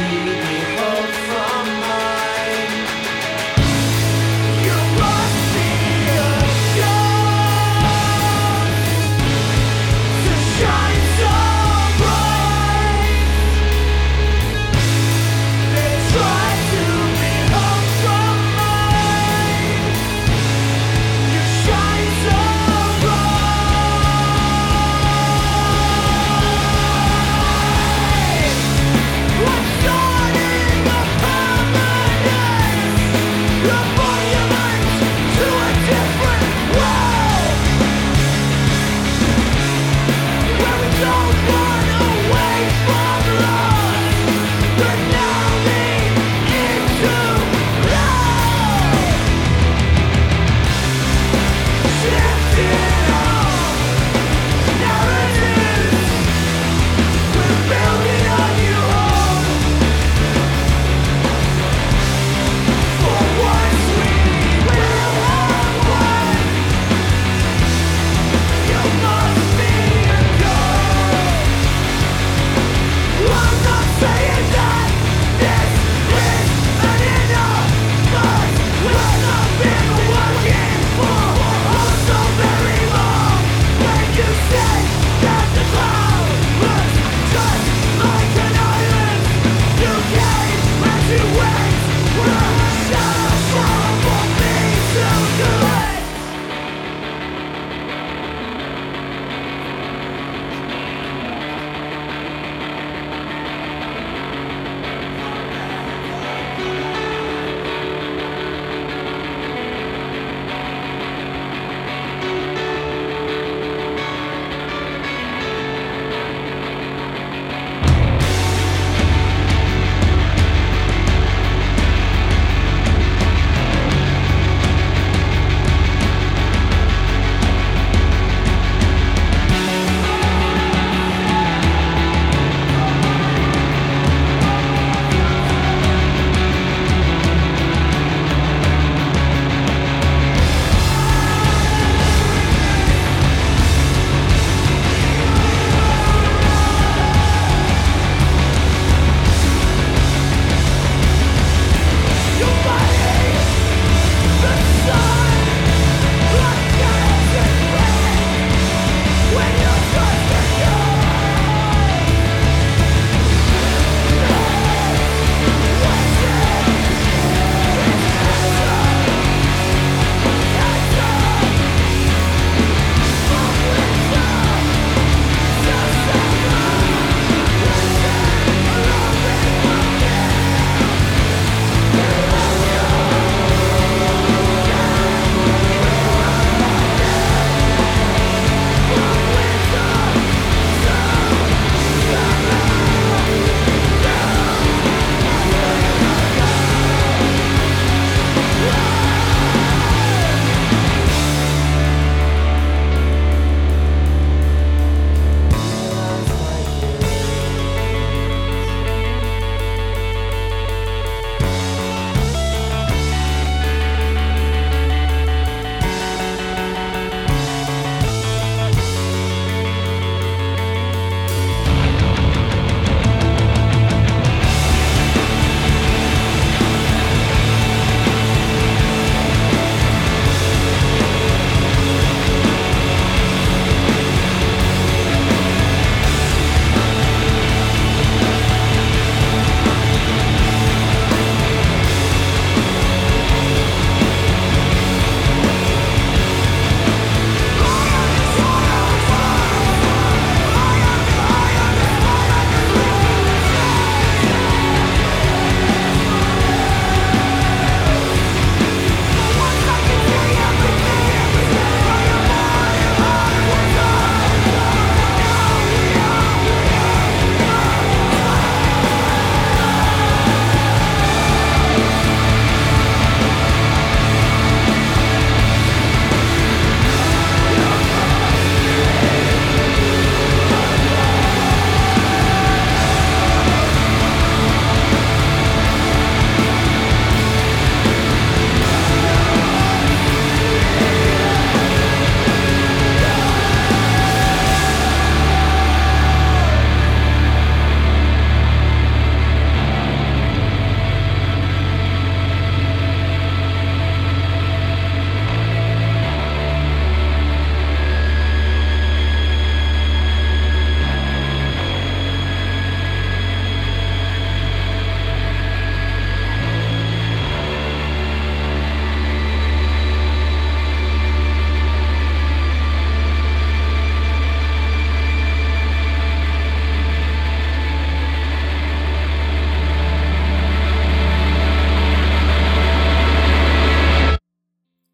to be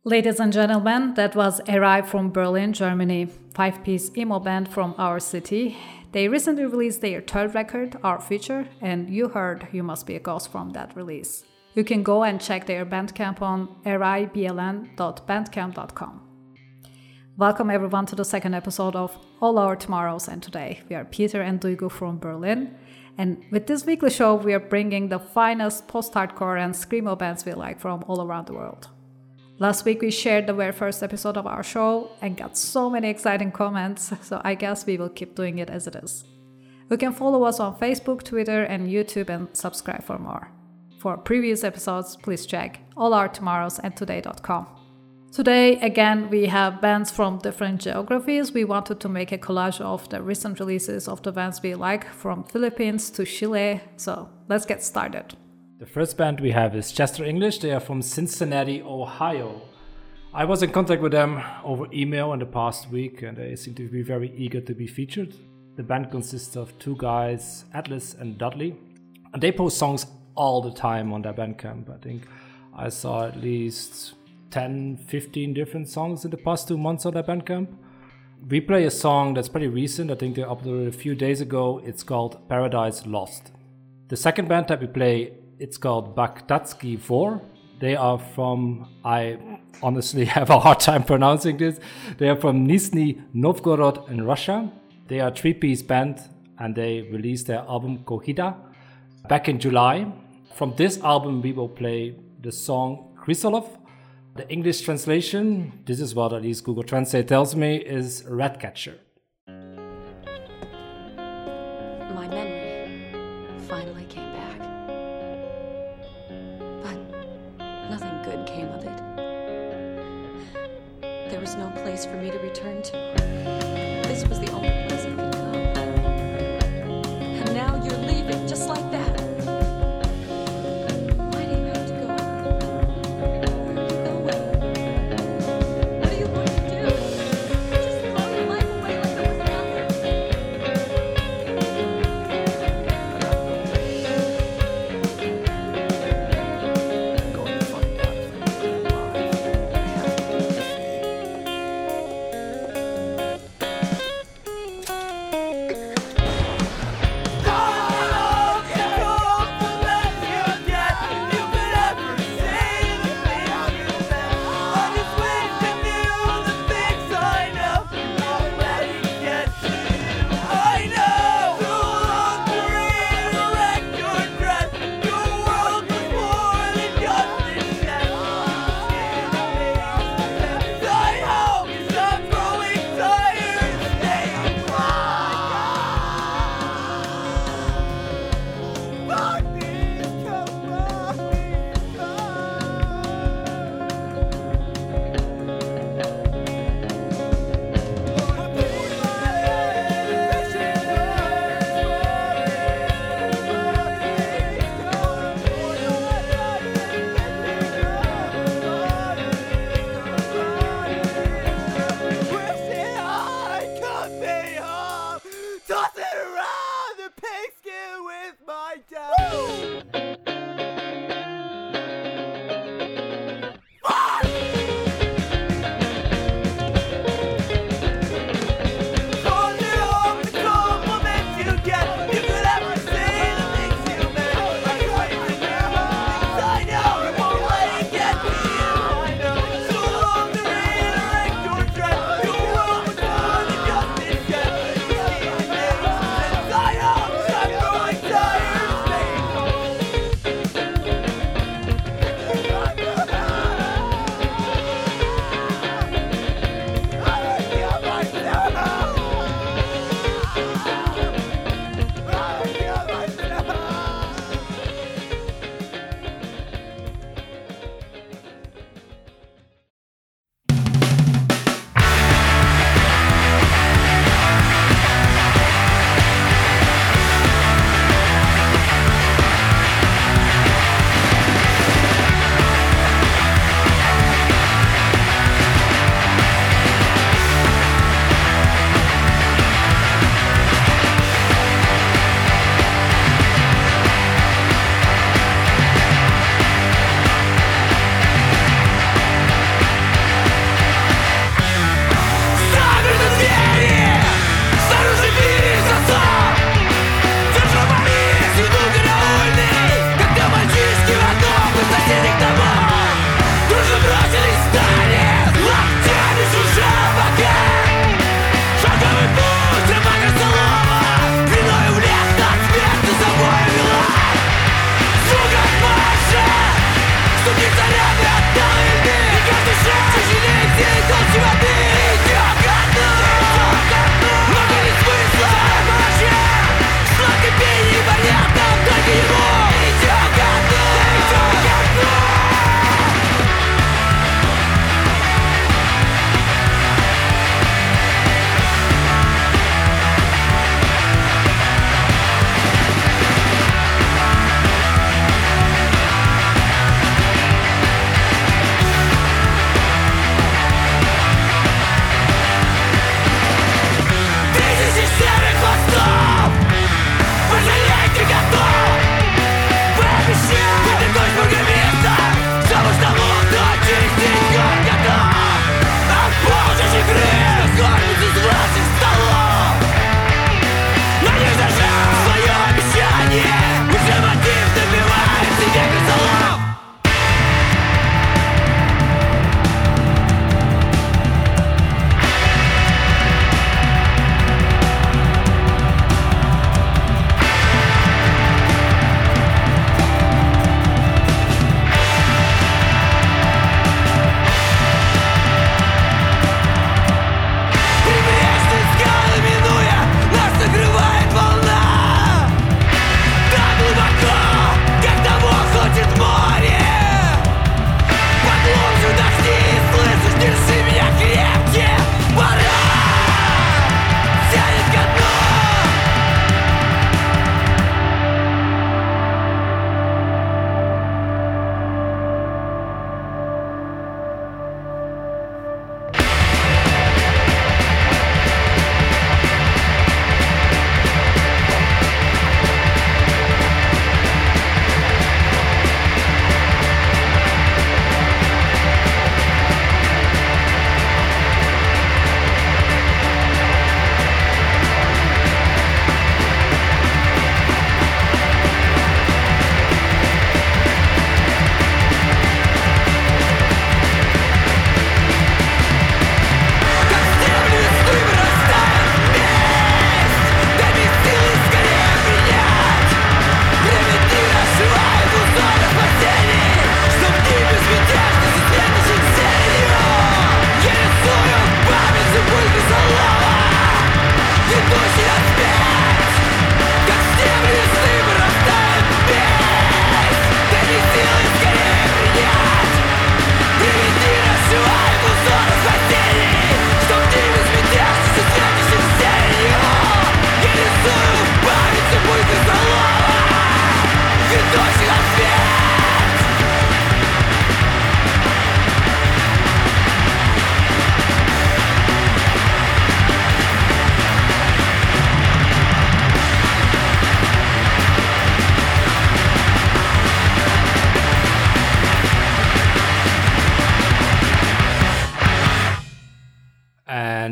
Ladies and gentlemen, that was Arrive from Berlin, Germany, five piece emo band from our city. They recently released their third record, Our Future, and you heard You Must Be a Ghost from that release. You can go and check their Bandcamp on ribln.bandcamp.com. Welcome everyone to the second episode of All Our Tomorrows, and today we are Peter and Duygu from Berlin. And with this weekly show, we are bringing the finest post hardcore and screamo bands we like from all around the world. Last week we shared the very first episode of our show and got so many exciting comments, so I guess we will keep doing it as it is. You can follow us on Facebook, Twitter, and YouTube and subscribe for more. For previous episodes, please check allourtomorrows and today.com. Today, again, we have bands from different geographies. We wanted to make a collage of the recent releases of the bands we like from Philippines to Chile. So let's get started. The first band we have is Chester English. They are from Cincinnati, Ohio. I was in contact with them over email in the past week, and they seem to be very eager to be featured. The band consists of two guys, Atlas and Dudley, and they post songs all the time on their Bandcamp. I think I saw at least 10, 15 different songs in the past two months on their Bandcamp. We play a song that's pretty recent. I think they uploaded a few days ago. It's called Paradise Lost. The second band that we play it's called Bagdadsky Vor. They are from, I honestly have a hard time pronouncing this. They are from Nizhny Novgorod in Russia. They are a three piece band and they released their album Kohida back in July. From this album, we will play the song Krysolov. The English translation, this is what at least Google Translate tells me, is Ratcatcher.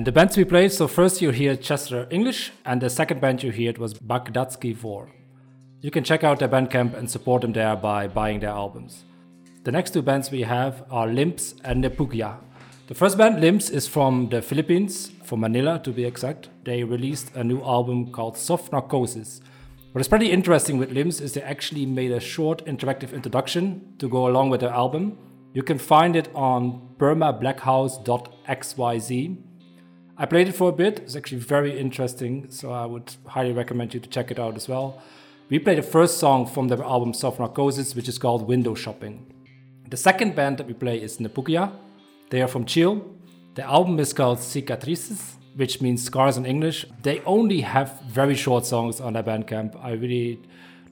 The bands we played, so first you hear Chester English, and the second band you heard was Bagdadsky Vor. You can check out their Bandcamp and support them there by buying their albums. The next two bands we have are Limps and Nepugya. The first band, Limps, is from the Philippines, from Manila to be exact. They released a new album called Soft Narcosis. What is pretty interesting with Limps is they actually made a short interactive introduction to go along with their album. You can find it on burmablackhouse.xyz. I played it for a bit, it's actually very interesting, so I would highly recommend you to check it out as well. We played the first song from their album Soft Narcosis, which is called Window Shopping. The second band that we play is Nepugya. They are from Chile. The album is called Cicatrices, which means scars in English. They only have very short songs on their Bandcamp. I really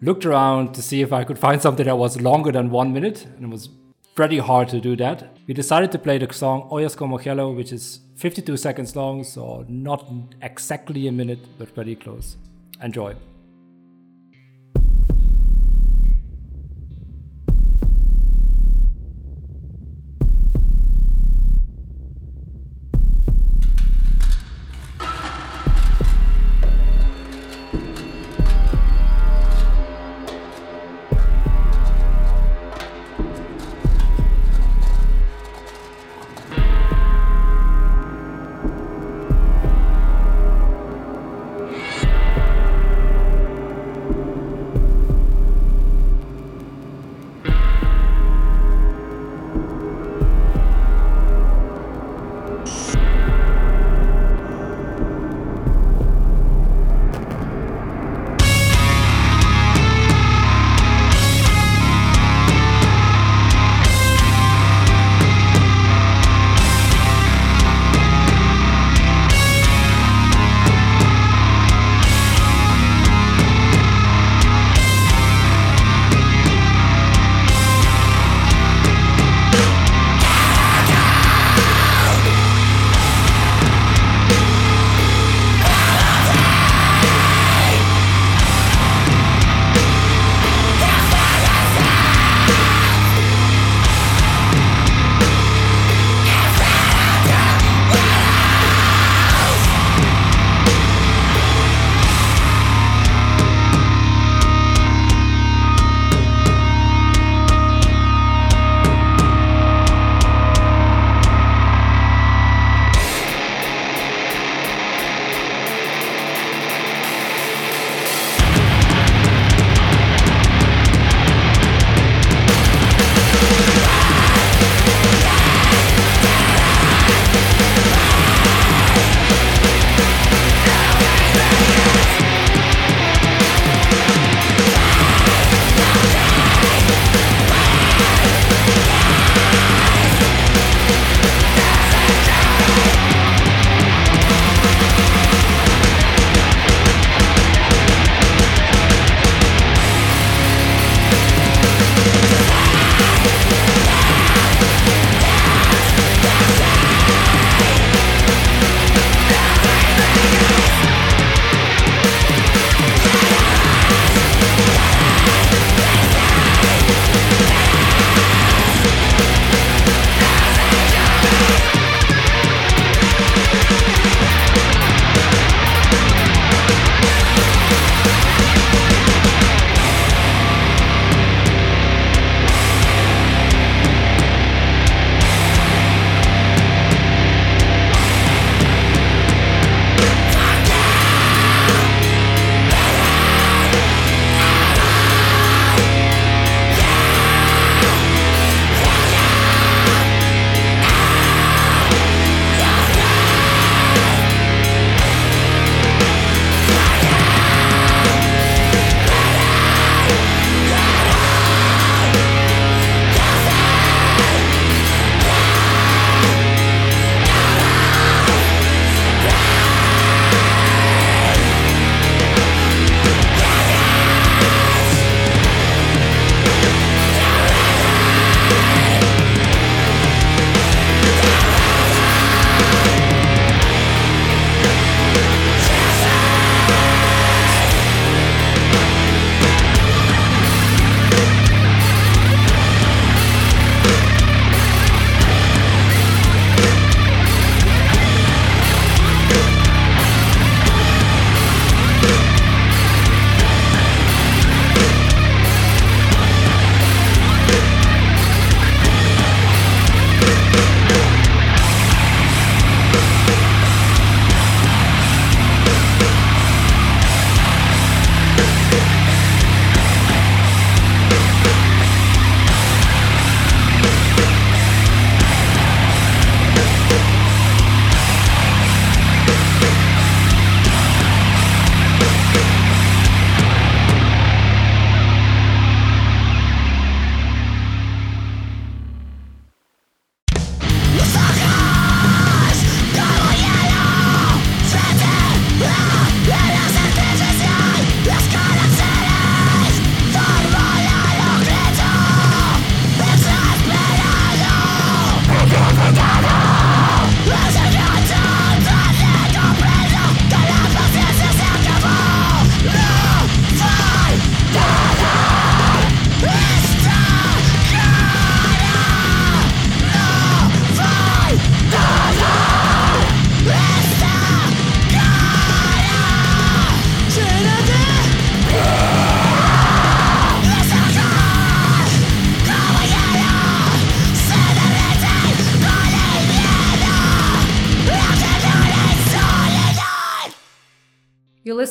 looked around to see if I could find something that was longer than one minute, and it was pretty hard to do that. We decided to play the song Oyas como Hielo, which is 52 seconds long, so not exactly a minute, but pretty close. Enjoy.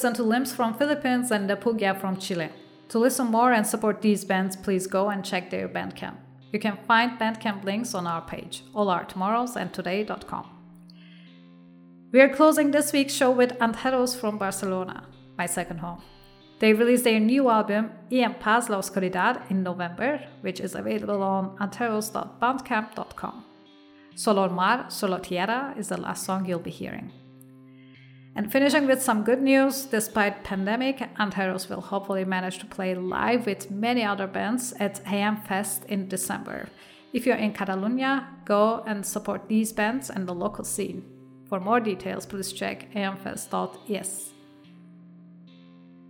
Listen to Limbs from Philippines and the Pugia from Chile. To listen more and support these bands, please go and check their Bandcamp. You can find Bandcamp links on our page, allourtomorrowsandtoday.com. We are closing this week's show with Anteros from Barcelona, my second home. They released their new album, en Paz la Oscuridad, in November, which is available on anteros.bandcamp.com. Solo Mar, Solo Tierra is the last song you'll be hearing. And finishing with some good news, despite pandemic, Anteros will hopefully manage to play live with many other bands at AM Fest in December. If you're in Catalonia, go and support these bands and the local scene. For more details, please check amfest.es.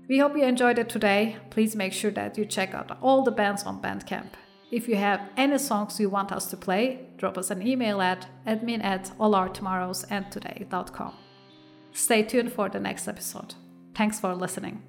We hope you enjoyed it today. Please make sure that you check out all the bands on Bandcamp. If you have any songs you want us to play, drop us an email at admin at allourtomorrowsandtoday.com. Stay tuned for the next episode. Thanks for listening.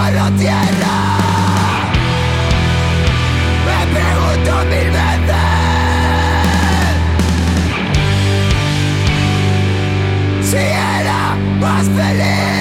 solo tierra. Me pregunto mil veces Si era más feliz.